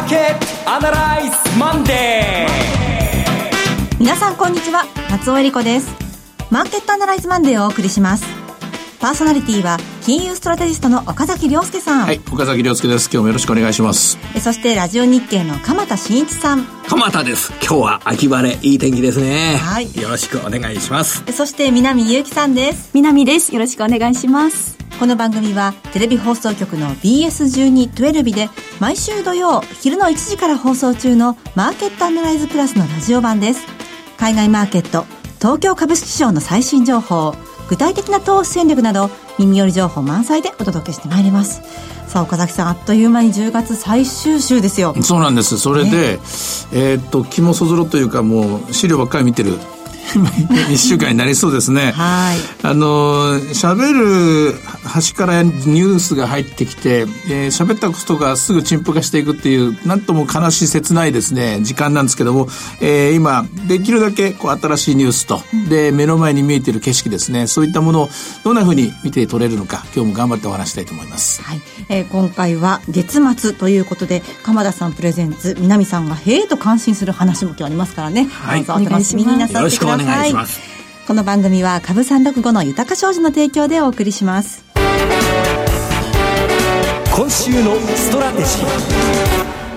ーケットアナライズマンデー皆さんこんにちは。松尾恵理子です。マーケットアナライズマンデーをお送りします。パーソナリティは金融ストラテジストの岡崎亮介さん。はい岡崎亮介です。今日もよろしくお願いします。そしてラジオ日経の鎌田新一さん。鎌田です。今日は秋晴れいい天気ですね。はい。よろしくお願いします。そして南ゆうきさんです。南です。よろしくお願いしますこの番組はテレビ放送局の BS1212 で毎週土曜昼の1時から放送中のマーケットアナライズプラスのラジオ版です。海外マーケット、東京株式市場の最新情報、具体的な投資戦略など耳寄り情報満載でお届けしてまいります。さあ岡崎さんあっという間に10月最終週ですよそうなんですそれで、ね、えー、っと気もそぞろというかもう資料ばっかり見てる 一週間になりそうですね。はい。あの、喋る端からニュースが入ってきて、えー、喋ったことがすぐ陳腐化していくっていう、なんとも悲しい切ないですね、時間なんですけども、えー、今、できるだけこう新しいニュースと、で、目の前に見えている景色ですね、そういったものをどんなふうに見て取れるのか、今日も頑張ってお話したいと思います。はい。えー、今回は月末ということで、鎌田さんプレゼンツ、南さんがへえと感心する話も今日ありますからね。はい。どうぞお楽しみになさってください。お願いします。この番組は株三六五の豊か商事の提供でお送りします。今週のストラテジー。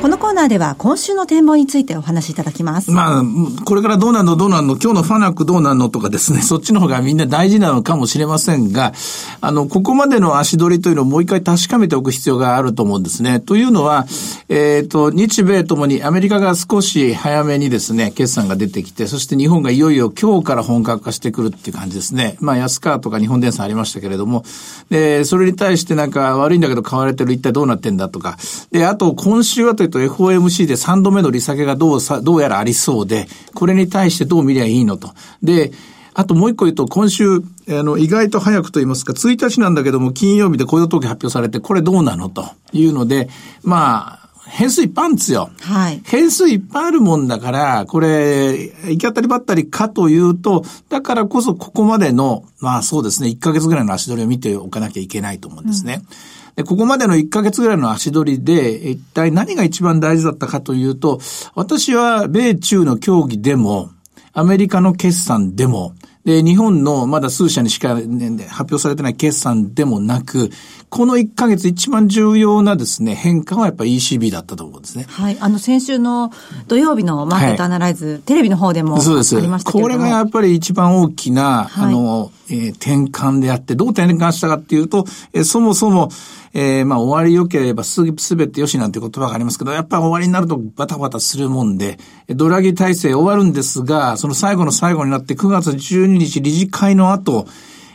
このコーナーでは今週の展望についてお話しいただきます。まあ、これからどうなんのどうなんの今日のファナックどうなんのとかですね、そっちの方がみんな大事なのかもしれませんが、あの、ここまでの足取りというのをもう一回確かめておく必要があると思うんですね。というのは、えっ、ー、と、日米ともにアメリカが少し早めにですね、決算が出てきて、そして日本がいよいよ今日から本格化してくるっていう感じですね。まあ、安川とか日本電産ありましたけれども、で、それに対してなんか悪いんだけど買われてる一体どうなってんだとか、で、あと今週はというと FOMC でで3度目の利下げがどうさ、どうやらありそうで、これに対してどう見りゃいいのと。で、あともう一個言うと、今週、あの、意外と早くと言いますか、1日なんだけども、金曜日で雇用統計発表されて、これどうなのというので、まあ、変数いっぱいあるんですよ。はい。変数いっぱいあるもんだから、これ、行き当たりばったりかというと、だからこそここまでの、まあそうですね、1ヶ月ぐらいの足取りを見ておかなきゃいけないと思うんですね。うんで、ここまでの1ヶ月ぐらいの足取りで、一体何が一番大事だったかというと、私は米中の協議でも、アメリカの決算でも、で、日本のまだ数社にしか、ね、発表されてない決算でもなく、この1ヶ月一番重要なですね、変化はやっぱり ECB だったと思うんですね。はい。あの、先週の土曜日のマーケットアナライズ、はい、テレビの方でもありましたけどそうです。これがやっぱり一番大きな、はい、あの、えー、転換であって、どう転換したかっていうと、えー、そもそも、えー、まあ終わり良ければすすべて良しなんて言葉がありますけど、やっぱり終わりになるとバタバタするもんで、ドラギ体制終わるんですが、その最後の最後になって9月12日理事会の後、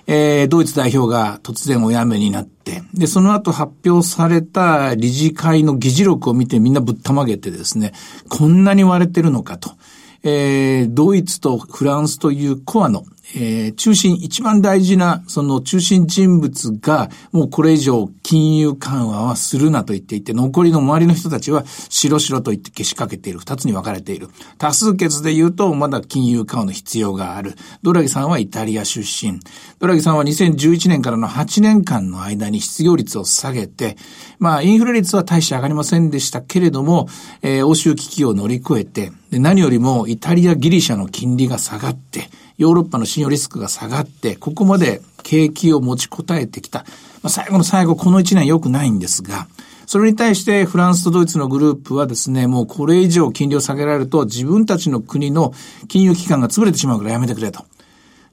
えー、ドイツ代表が突然お辞めになって、で、その後発表された理事会の議事録を見てみんなぶったまげてですね、こんなに割れてるのかと。えー、ドイツとフランスというコアのえー、中心、一番大事な、その中心人物が、もうこれ以上金融緩和はするなと言っていて、残りの周りの人たちは、白々と言って消しかけている。二つに分かれている。多数決で言うと、まだ金融緩和の必要がある。ドラギさんはイタリア出身。ドラギさんは2011年からの8年間の間に失業率を下げて、まあ、インフレ率は大して上がりませんでしたけれども、えー、欧州危機を乗り越えて、で何よりもイタリア、ギリシャの金利が下がって、ヨーロッパの信用リスクが下がって、ここまで景気を持ちこたえてきた。まあ、最後の最後、この1年良くないんですが、それに対してフランスとドイツのグループはですね、もうこれ以上金利を下げられると自分たちの国の金融機関が潰れてしまうからやめてくれと。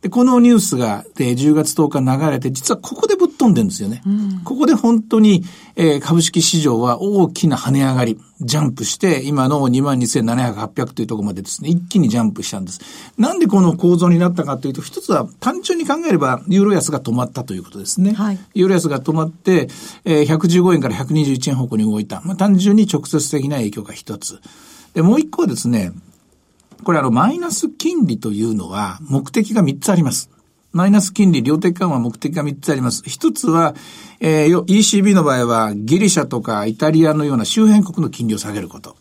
で、このニュースが、で、10月10日流れて、実はここでぶっ飛んでるんですよね。うん、ここで本当に、えー、株式市場は大きな跳ね上がり、ジャンプして、今の22,700、800というところまでですね、一気にジャンプしたんです。なんでこの構造になったかというと、一つは単純に考えれば、ユーロ安が止まったということですね。はい、ユーロ安が止まって、えー、115円から121円方向に動いた。まあ、単純に直接的な影響が一つ。で、もう一個はですね、これあの、マイナス金利というのは目的が3つあります。マイナス金利、量的緩和目的が3つあります。一つは、えー、ECB の場合はギリシャとかイタリアのような周辺国の金利を下げること。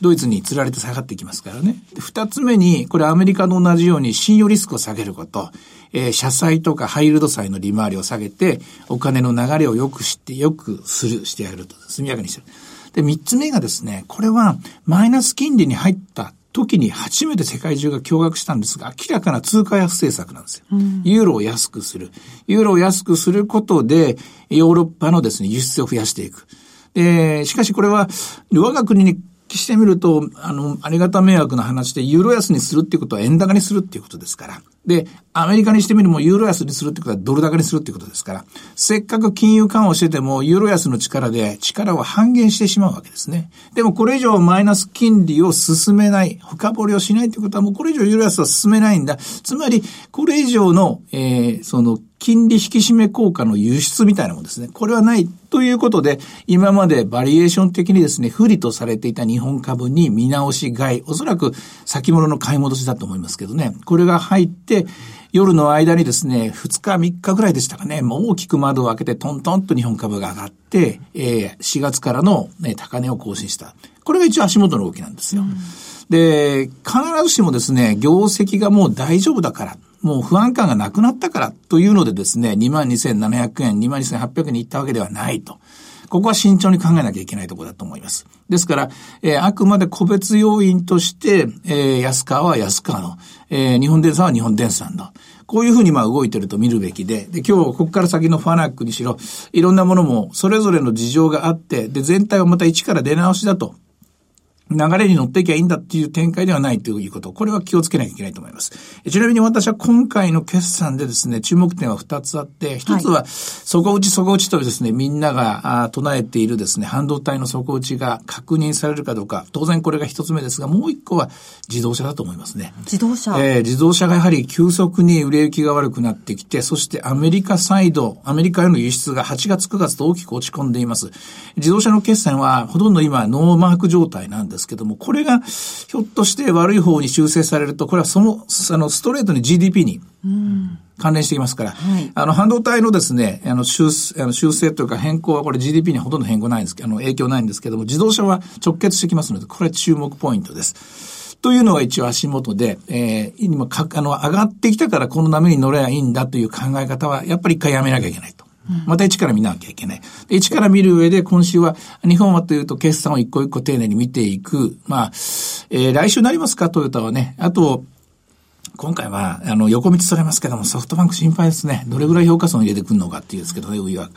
ドイツに釣られて下がってきますからね。二つ目に、これアメリカと同じように信用リスクを下げること。えー、社債とかハイルド債の利回りを下げて、お金の流れを良くして、良くする、してやると。速やかにしてる。で、三つ目がですね、これはマイナス金利に入った時に初めて世界中が驚愕したんですが、明らかな通貨安政策なんですよ。うん、ユーロを安くする。ユーロを安くすることで、ヨーロッパのですね、輸出を増やしていく。で、しかしこれは、我が国にしてみると、あの、ありがた迷惑な話で、ユーロ安にするっていうことは円高にするっていうことですから。で、アメリカにしてみるもユーロ安にするってことはドル高にするってことですから、せっかく金融緩和してても、ユーロ安の力で力を半減してしまうわけですね。でもこれ以上マイナス金利を進めない、深掘りをしないってことはもうこれ以上ユーロ安は進めないんだ。つまり、これ以上の、えー、その、金利引き締め効果の輸出みたいなものですね。これはないということで、今までバリエーション的にですね、不利とされていた日本株に見直し買い、おそらく先物の買い戻しだと思いますけどね。これが入って、夜の間にですね、2日3日ぐらいでしたかね、もう大きく窓を開けてトントンと日本株が上がって、えー、4月からの、ね、高値を更新した。これが一応足元の動きなんですよ。うん、で、必ずしもですね、業績がもう大丈夫だから、もう不安感がなくなったからというのでですね、22,700円、22,800円に行ったわけではないと。ここは慎重に考えなきゃいけないところだと思います。ですから、えー、あくまで個別要因として、えー、安川は安川の、えー、日本電産は日本電産の。こういうふうにまあ動いてると見るべきで、で、今日ここから先のファナックにしろ、いろんなものもそれぞれの事情があって、で、全体をまた一から出直しだと流れに乗っていけばいいんだっていう展開ではないということ。これは気をつけなきゃいけないと思います。ちなみに私は今回の決算でですね、注目点は2つあって、1つは、底打ち底打ちとですね、みんなが唱えているですね、半導体の底打ちが確認されるかどうか。当然これが1つ目ですが、もう1個は自動車だと思いますね。自動車えー、自動車がやはり急速に売れ行きが悪くなってきて、そしてアメリカサイド、アメリカへの輸出が8月9月と大きく落ち込んでいます。自動車の決算はほとんど今ノーマーク状態なんですですけども、これがひょっとして悪い方に修正されると、これはその、あの、ストレートに GDP に、関連していますから、はい、あの、半導体のですね、あの、修あの修正というか変更はこれ GDP にほとんど変更ないんですけど、あの、影響ないんですけども、自動車は直結してきますので、これ注目ポイントです。というのが一応足元で、えー、今か、あの、上がってきたからこの波に乗ればいいんだという考え方は、やっぱり一回やめなきゃいけないと。また一から見なきゃいけない。一から見る上で今週は、日本はというと決算を一個一個丁寧に見ていく。まあ、えー、来週になりますか、トヨタはね。あと、今回は、あの、横道それますけども、ソフトバンク心配ですね。どれぐらい評価損入れてくるのかっていうんですけどね、ウィは。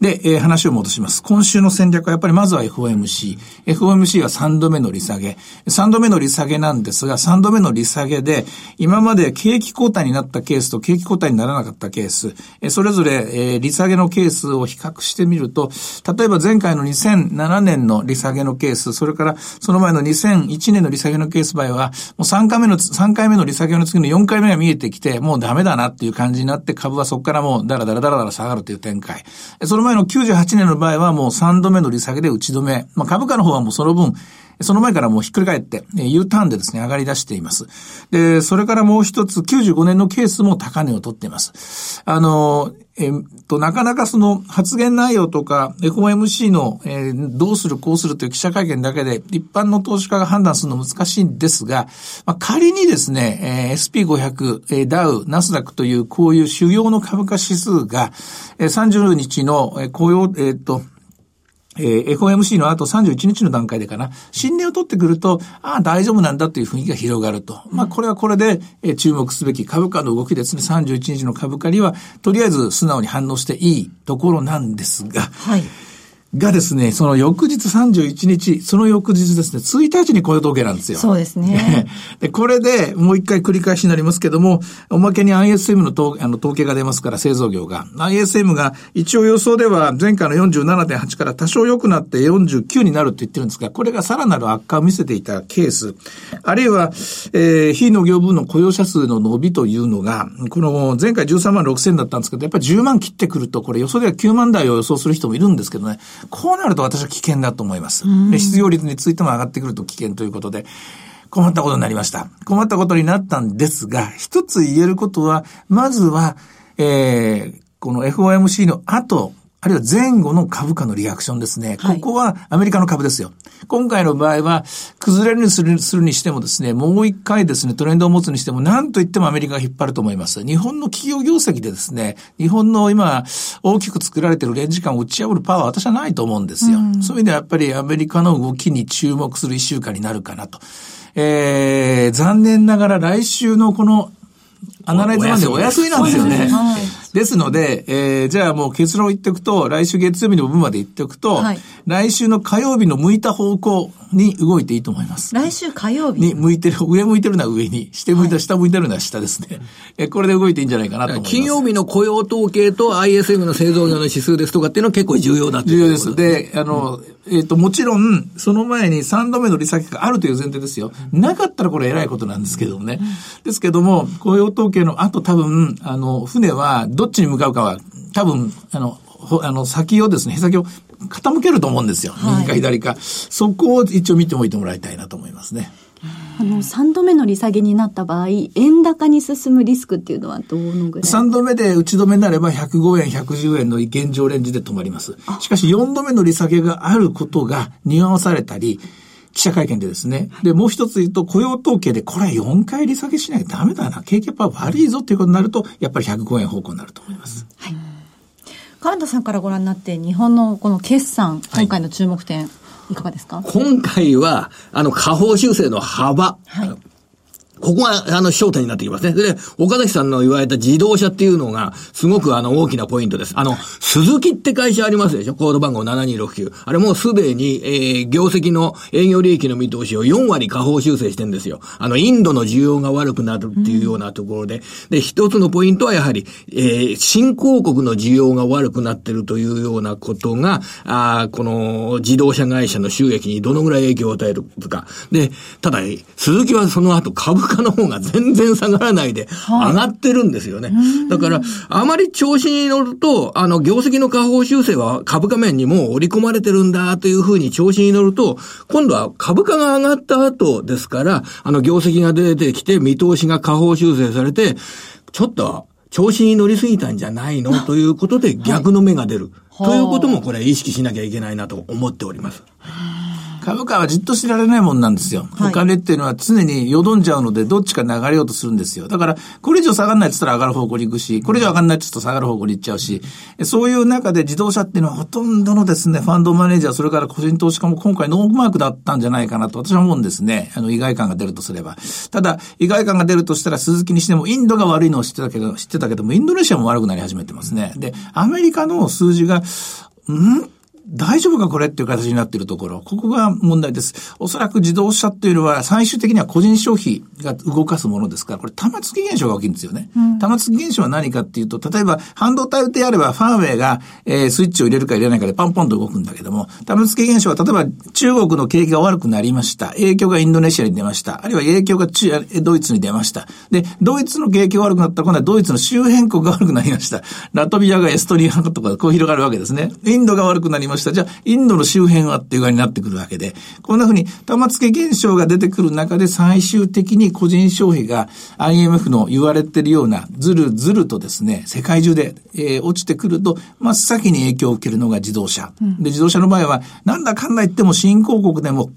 で、えー、話を戻します。今週の戦略はやっぱりまずは FOMC。FOMC は3度目の利下げ。3度目の利下げなんですが、3度目の利下げで、今まで景気後退になったケースと景気後退にならなかったケース、えそれぞれ、えー、利下げのケースを比較してみると、例えば前回の2007年の利下げのケース、それからその前の2001年の利下げのケース場合は、もう3回目の、3回目の利下げの次の4回目が見えてきて、もうダメだなっていう感じになって、株はそこからもうダラダラダラダラ下がるという展開。その前の98年の場合はもう3度目の利下げで打ち止め。まあ株価の方はもうその分、その前からもうひっくり返って、U ターンでですね、上がり出しています。で、それからもう一つ、95年のケースも高値を取っています。あの、えっと、なかなかその発言内容とか FOMC の、えー、どうするこうするという記者会見だけで一般の投資家が判断するの難しいんですが、まあ、仮にですね、えー、SP500、えー、ダウ、ナスダックというこういう主要の株価指数が、えー、30日の、えー、雇用、えっ、と、えー、FOMC の後31日の段階でかな、信念を取ってくると、ああ、大丈夫なんだという雰囲気が広がると。まあ、これはこれで、えー、注目すべき株価の動きですね。31日の株価には、とりあえず素直に反応していいところなんですが、はい。がですね、その翌日31日、その翌日ですね、1日に雇用統計なんですよ。そうですね。で、これでもう一回繰り返しになりますけども、おまけに ISM の統あの統計が出ますから、製造業が。ISM が一応予想では前回の47.8から多少良くなって49になるって言ってるんですが、これがさらなる悪化を見せていたケース、あるいは、えー、非農業部の雇用者数の伸びというのが、この前回13万6千だったんですけど、やっぱり10万切ってくると、これ予想では9万台を予想する人もいるんですけどね、こうなると私は危険だと思います。で、失業率についても上がってくると危険ということで、困ったことになりました。困ったことになったんですが、一つ言えることは、まずは、えー、この FOMC の後、あるいは前後の株価のリアクションですね。ここはアメリカの株ですよ。今回の場合は、崩れるにするするにしてもですね、もう一回ですね、トレンドを持つにしても、何と言ってもアメリカが引っ張ると思います。日本の企業業績でですね、日本の今、大きく作られてるレンジ感を打ち破るパワーは私はないと思うんですよ。うん、そういう意味ではやっぱりアメリカの動きに注目する一週間になるかなと。えー、残念ながら来週のこのアナライズマンでお休みなんですよね。ですので、えー、じゃあもう結論言っておくと、来週月曜日の分まで言っておくと、はい、来週の火曜日の向いた方向に動いていいと思います。来週火曜日？に向いてる、上向いてるのは上に、下向いた、はい、下向いてるのは下ですね。え、これで動いていいんじゃないかなと思います。金曜日の雇用統計と ISM の製造業の指数ですとかっていうのは結構重要だ重要です。で、あの、うん、えっ、ー、と、もちろん、その前に3度目の利下げがあるという前提ですよ。なかったらこれ偉いことなんですけどもね。ですけども、雇用統計の後多分、あの、船はどっちに向かうかは、多分、あの、あの、先をですね、へ先を傾けると思うんですよ。右か左か。そこを一応見ておいてもらいたいなと思いますね。あの、3度目の利下げになった場合、円高に進むリスクっていうのはどのぐらい ?3 度目で打ち止めになれば105円、110円の現状レンジで止まります。しかし4度目の利下げがあることが見合わされたり、記者会見でですね。で、もう一つ言うと、雇用統計で、これは4回利下げしないとダメだな。景気やっぱ悪いぞっていうことになると、やっぱり105円方向になると思います。はい。川田さんからご覧になって、日本のこの決算、今回の注目点、はいいかがですか？今回は、あの、下方修正の幅、はい、ここが、あの、焦点になってきますね。で、岡崎さんの言われた自動車っていうのが、すごくあの、大きなポイントです。あの、鈴木って会社ありますでしょ？コード番号7269。あれもうすでに、えー、業績の営業利益の見通しを4割下方修正してんですよ。あの、インドの需要が悪くなるっていうようなところで。で、一つのポイントはやはり、えー、新興国の需要が悪くなってるというようなことが、あこの自動車会社の収益にどのぐらい影響を与えるか。で、ただ、鈴木はその後株価の方が全然下がらないで、上がってるんですよね。だから、あまり調子に乗ると、あの、業績の下方修正は株価面にも織り込まれてるんだというふうに調子に乗ると、今度は株価が上がった後ですから、あの、業績が出てきて、見通しが下方修正されて、ちょっと、調子に乗りすぎたんじゃないの？ということで逆の目が出る。ということもこれ意識しなきゃいけないなと思っております。株価はじっとしてられないもんなんですよ。はい、お金っていうのは常によどんじゃうので、どっちか流れようとするんですよ。だから、これ以上下がらないって言ったら上がる方向に行くし、これ以上上がらないって言ったら下がる方向に行っちゃうし、そういう中で自動車っていうのはほとんどのですね、ファンドマネージャー、それから個人投資家も今回ノーマークだったんじゃないかなと私は思うんですね。あの、意外感が出るとすれば。ただ、意外感が出るとしたら鈴木にしてもインドが悪いのを知ってたけど、知ってたけども、インドネシアも悪くなり始めてますね。で、アメリカの数字が、ん？大丈夫かこれっていう形になっているところ、ここが問題です。おそらく自動車っていうのは最終的には個人消費が動かすものですから、これ玉突き現象が起きるんですよね。うん、玉突き現象は何かっていうと、例えば半導体であればファーウェイが、えー、スイッチを入れるか入れないかでパンポンと動くんだけども、玉突き現象は例えば中国の景気が悪くなりました。影響がインドネシアに出ました。あるいは影響がドイツに出ました。で、ドイツの景気が悪くなったら今度はドイツの周辺国が悪くなりました。ラトビアがエストニアとかこう広がるわけですね。インドが悪くなりました。じゃあ、インドの周辺はっていう具合になってくるわけで、こんなふうに玉突き現象が出てくる中で最終的に個人消費が IMF の言われてるようなずるずるとですね、世界中で、えー、落ちてくると、真っ先に影響を受けるのが自動車。で、自動車の場合は、なんだかんだ言っても新興国でも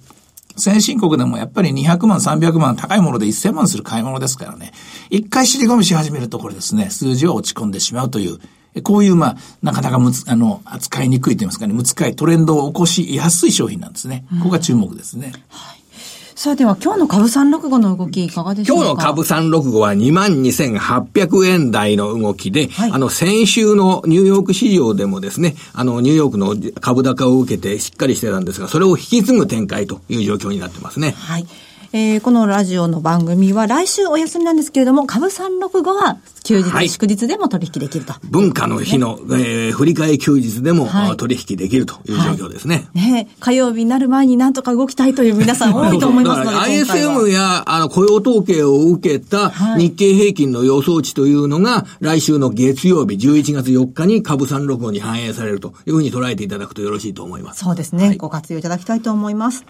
先進国でもやっぱり200万、300万、高いもので1000万する買い物ですからね。一回尻込みし始めるとこれですね、数字は落ち込んでしまうというこういう、まあ、なかなかむつ、あの、扱いにくいと言いますかね、難いトレンドを起こしやすい商品なんですね。ここが注目ですね。はい。さあでは今日の株三六五の動きいかがでしょうか？今日の株三六五は22,800円台の動きで、はい、あの先週のニューヨーク市場でもですね、あのニューヨークの株高を受けてしっかりしてたんですが、それを引き継ぐ展開という状況になってますね。はい。えー、このラジオの番組は来週お休みなんですけれども、株365は休日、はい、祝日でも取引できると。文化の日の、ね、えー、振り替え休日でも、はい、取引できるという状況ですね。はい、ね火曜日になる前になんとか動きたいという皆さん多いと思いますので。ISM やあの雇用統計を受けた日経平均の予想値というのが、来週の月曜日11月4日に株365に反映されるというふうに捉えていただくとよろしいと思います。そうですね。ご活用いただきたいと思います。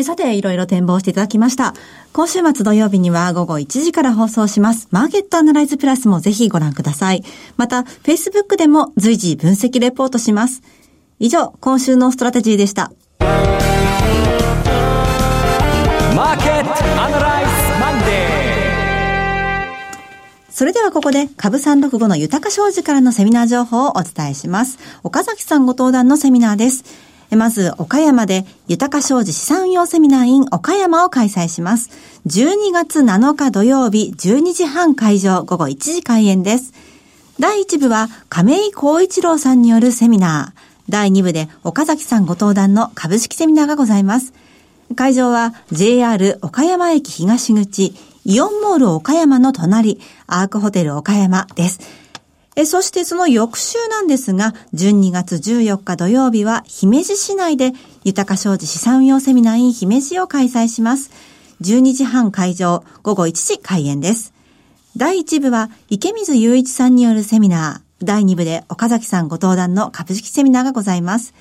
えさて、いろいろ展望していただきました。今週末土曜日には午後1時から放送します。マーケットアナライズプラスもぜひご覧ください。また、Facebook でも随時分析レポートします。以上、今週のストラテジーでした。マーケットアナライズマンデーそれではここで株365の豊か商事からのセミナー情報をお伝えします。岡崎さんご登壇のセミナーです。まず、岡山で豊か商事資産運用セミナー in 岡山を開催します。12月7日土曜日12時半会場午後1時開演です。第1部は亀井光一郎さんによるセミナー。第2部で岡崎さんご登壇の株式セミナーがございます。会場は JR 岡山駅東口、イオンモール岡山の隣、アークホテル岡山です。えそしてその翌週なんですが、12月14日土曜日は姫路市内で豊か商事資産運用セミナー in 姫路を開催します。12時半会場、午後1時開演です。第1部は池水雄一さんによるセミナー、第2部で岡崎さんご登壇の株式セミナーがございます。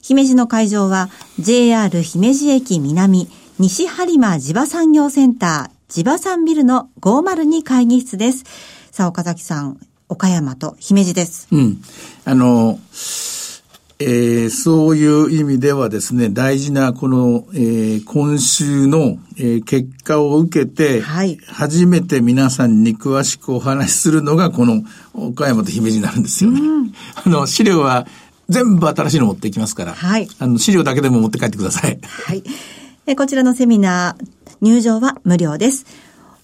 姫路の会場は JR 姫路駅南西播磨地場産業センター地場産ビルの502会議室です。さあ岡崎さん、岡山と姫路です。うん。あの、えーそういう意味ではですね、大事なこの、えー今週の、えー結果を受けて、はい初めて皆さんに詳しくお話しするのがこの岡山と姫路になるんですよね。あの、資料は全部新しいの持っていきますから、はいあの、資料だけでも持って帰ってください。はい。えこちらのセミナー、入場は無料です。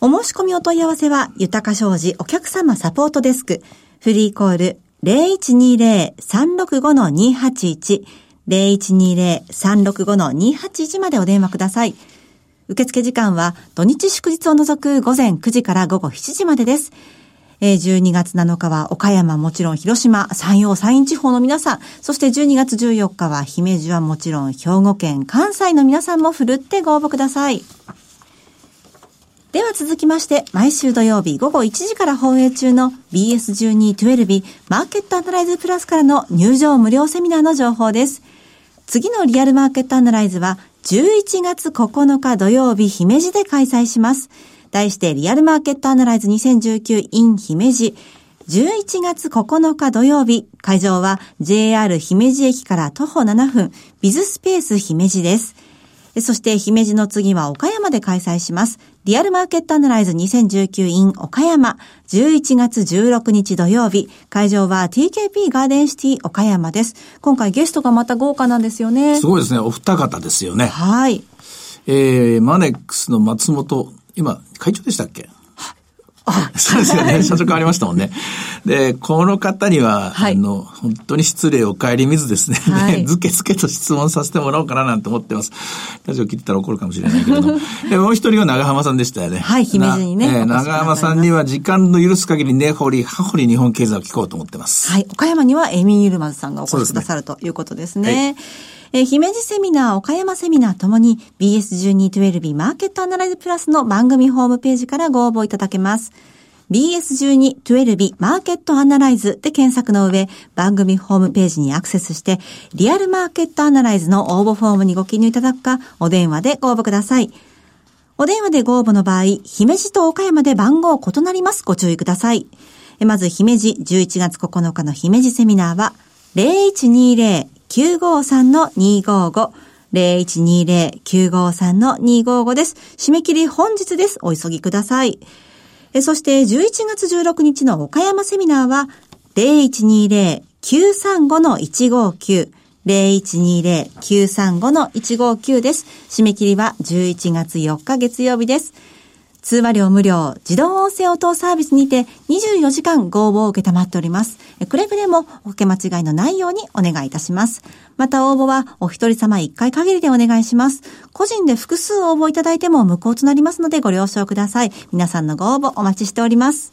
お申し込みお問い合わせは、豊か商事お客様サポートデスク、フリーコール0120-365-281、0120-365-281までお電話ください。受付時間は土日祝日を除く午前9時から午後7時までです。12月7日は岡山もちろん広島、山陽、山陰地方の皆さん、そして12月14日は姫路はもちろん兵庫県、関西の皆さんもふるってご応募ください。では続きまして、毎週土曜日午後1時から放映中の BS1212 マーケットアナライズプラスからの入場無料セミナーの情報です。次のリアルマーケットアナライズは11月9日土曜日姫路で開催します。題してリアルマーケットアナライズ 2019in 姫路。11月9日土曜日、会場は JR 姫路駅から徒歩7分、ビズスペース姫路です。そして、姫路の次は岡山で開催します。リアルマーケットアナライズ 2019in 岡山。11月16日土曜日。会場は TKP ガーデンシティ岡山です。今回ゲストがまた豪華なんですよねす。ごいですね。お二方ですよね。はい。えー、マネックスの松本、今、会長でしたっけ？そうですよね。社長変わりましたもんね。で、この方には、はいあの、本当に失礼を顧みずですね、はい ずけずけと質問させてもらおうかななんて思ってます。ラジオ聞いてたら怒るかもしれないけれども。で、もう一人は長浜さんでしたよね。はい姫路にねなえー長浜さんには時間の許す限り根掘り葉掘り日本経済を聞こうと思ってます。はい。岡山にはエミン・ユルマズさんがお越しくださるということですね。えー姫路セミナー、岡山セミナーともに BS1212 マーケットアナライズプラスの番組ホームページからご応募いただけます。BS1212 マーケットアナライズで検索の上、番組ホームページにアクセスして、リアルマーケットアナライズの応募フォームにご記入いただくか、お電話でご応募ください。お電話でご応募の場合、姫路と岡山で番号異なります。ご注意ください。まず、姫路11月9日の姫路セミナーは、0120 0120-953-255。0120-953-255です。締め切り本日です。お急ぎください。えそして、11月16日の岡山セミナーは、0120-935-159。0120-935-159です。締め切りは11月4日月曜日です。通話料無料、自動音声応答サービスにて24時間ご応募を受けたまっております。くれぐれもお受け間違いのないようにお願いいたします。また応募はお一人様1回限りでお願いします。個人で複数応募いただいても無効となりますのでご了承ください。皆さんのご応募お待ちしております。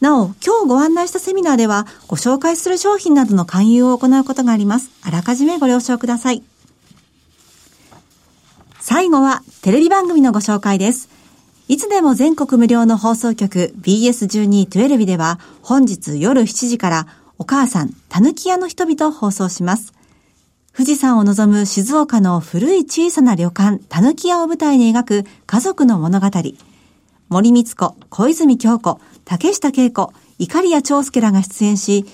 なお、今日ご案内したセミナーでは、ご紹介する商品などの勧誘を行うことがあります。あらかじめご了承ください。最後は、テレビ番組のご紹介です。いつでも全国無料の放送局 BS1212 では、本日夜7時から、お母さん、たぬき屋の人々を放送します。富士山を望む静岡の古い小さな旅館、たぬき屋を舞台に描く家族の物語。森光子、小泉京子、竹下恵子、イカリア長介らが出演し、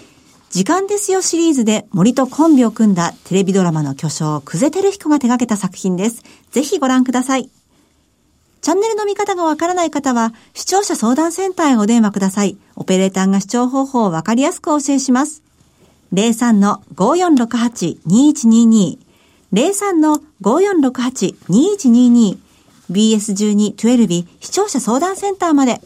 時間ですよシリーズで森とコンビを組んだテレビドラマの巨匠、久世照彦が手掛けた作品です。ぜひご覧ください。チャンネルの見方がわからない方は、視聴者相談センターへお電話ください。オペレーターが視聴方法をわかりやすくお教えします。03-5468-2122 03-5468-2122 BS12-12 視聴者相談センターまで。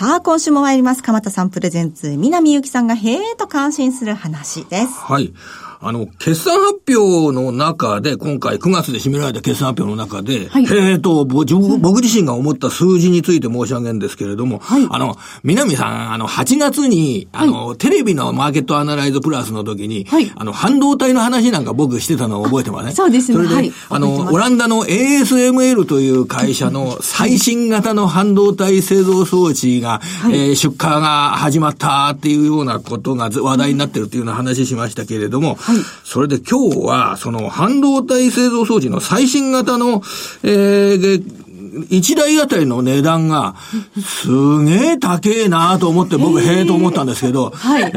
さあ、今週も参ります。鎌田さんプレゼンツ、南ゆきさんがへーと感心する話です。はい。あの、決算発表の中で、今回9月で締められた決算発表の中で、はい。えーと、僕自身が思った数字について申し上げるんですけれども、はい。あの、南さん、あの、8月に、あの、テレビのマーケットアナライズプラスの時に、はい。あの、半導体の話なんか僕してたのを覚えてますね。そうですね。それで、はい。あの、オランダの ASML という会社の最新型の半導体製造装置が、えー出荷が始まったっていうようなことがず話題になってるっていうような話しましたけれども、それで今日は、その半導体製造装置の最新型の、えー1台あたりの値段が、すげえ高えなと思って僕、へえと思ったんですけど、はいえ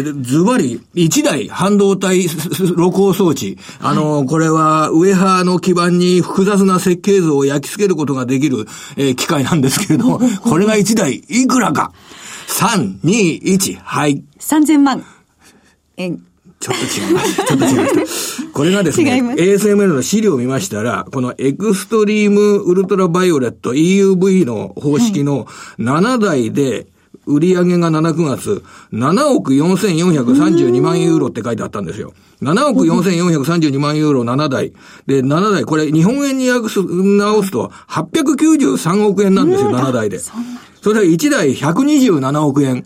ー、ズバリ、1台半導体露光装置。あの、これは、ウェハーの基板に複雑な設計図を焼き付けることができる、えー機械なんですけれども、これが1台いくらか。3、2、1、はい。3000万円。ちょっと違います。ちょっと違います。これがですね、ASML の資料を見ましたら、このエクストリームウルトラバイオレット EUV の方式の7台で、売上が7、9月、7億4432万ユーロって書いてあったんですよ。7億4432万ユーロ7台。で、7台、これ日本円に訳す、直すと893億円なんですよ、7台で。それで1台127億円。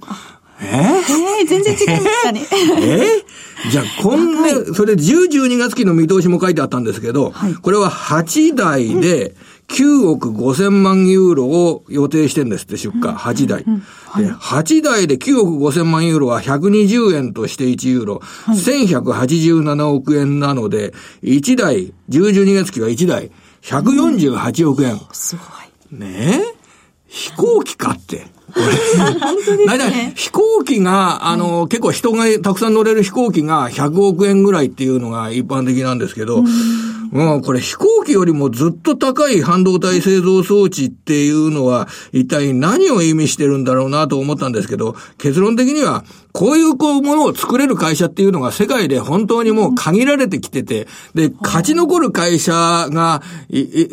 えーえー、全然違いましたね。えーじゃあ、今年、それで10、12月期の見通しも書いてあったんですけど、これは8台で9億5千万ユーロを予定してんですって、出荷。8台。で、8台で9億5千万ユーロは120円として1ユーロ。1187億円なので、1台、10、12月期は1台、148億円。すごい。ねえ飛行機かって。大体、飛行機が、あの、結構人がたくさん乗れる飛行機が100億円ぐらいっていうのが一般的なんですけど、うん、これ飛行機よりもずっと高い半導体製造装置っていうのは、一体何を意味してるんだろうなと思ったんですけど、結論的には、こういうこうものを作れる会社っていうのが世界で本当にもう限られてきてて、で、勝ち残る会社が、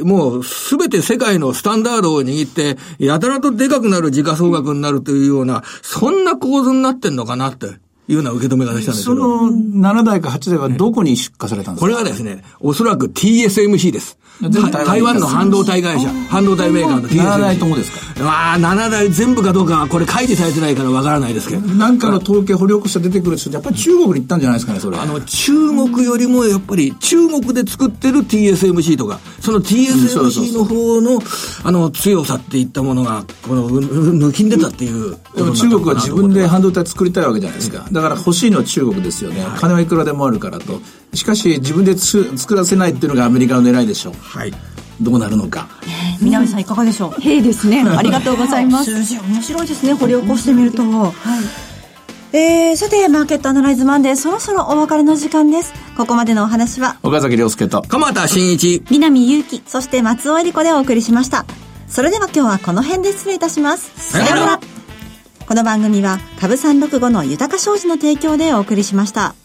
もうすべて世界のスタンダードを握って、やたらとでかくなる時価総額になるというような、そんな構図になってんのかなっていうような受け止め方したんですけそど。の7台か8台はどこに出荷されたんですか？これはですね、おそらく TSMC です。台湾の半導体会社、半導体メーカーの TSMC。7台ともですか？まあ、7台全部かどうかは、これ開示されてないからわからないですけど。なんかの統計掘り起こして出てくるやっぱり中国に行ったんじゃないですかね、それ。あの、中国よりもやっぱり中国で作ってる TSMC とか、その TSMC の方の、あの、強さっていったものが、この、う抜きんでたっていうでも。中国は自分で半導体作りたいわけじゃないですか。だから欲しいのは中国ですよね。金はいくらでもあるからと。しかし自分でつ作らせないっていうのがアメリカの狙いでしょう。はい。どうなるのか。南さんいかがでしょう？へえですね。ありがとうございます。数字面白いですね掘り起こしてみると、えー、さてマーケットアナライズマンデーそろそろお別れの時間ですここまでのお話は岡崎亮介と。鎌田新一。南祐希そして松尾恵里子でお送りしましたそれでは今日はこの辺で失礼いたしますさようならこの番組は株三六五の豊か商事の提供でお送りしました